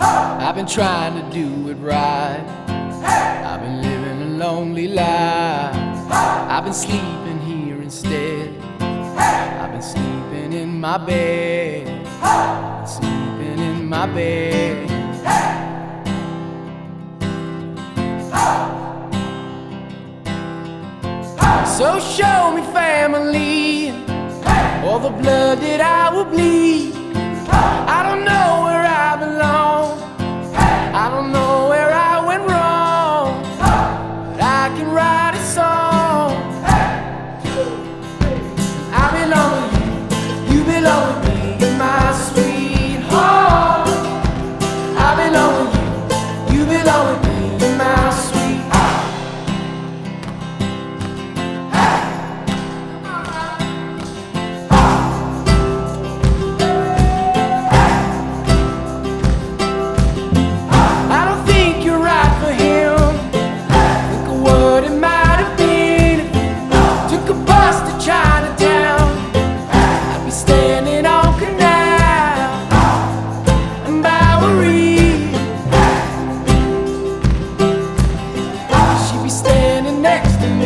I've been trying to do it right. I've been living a lonely life. I've been sleeping here instead. I've been sleeping in my bed. Sleeping in my bed. So show me family, all the blood that I will bleed. I can write a song. Hey! I belong with you, you belong with me. next.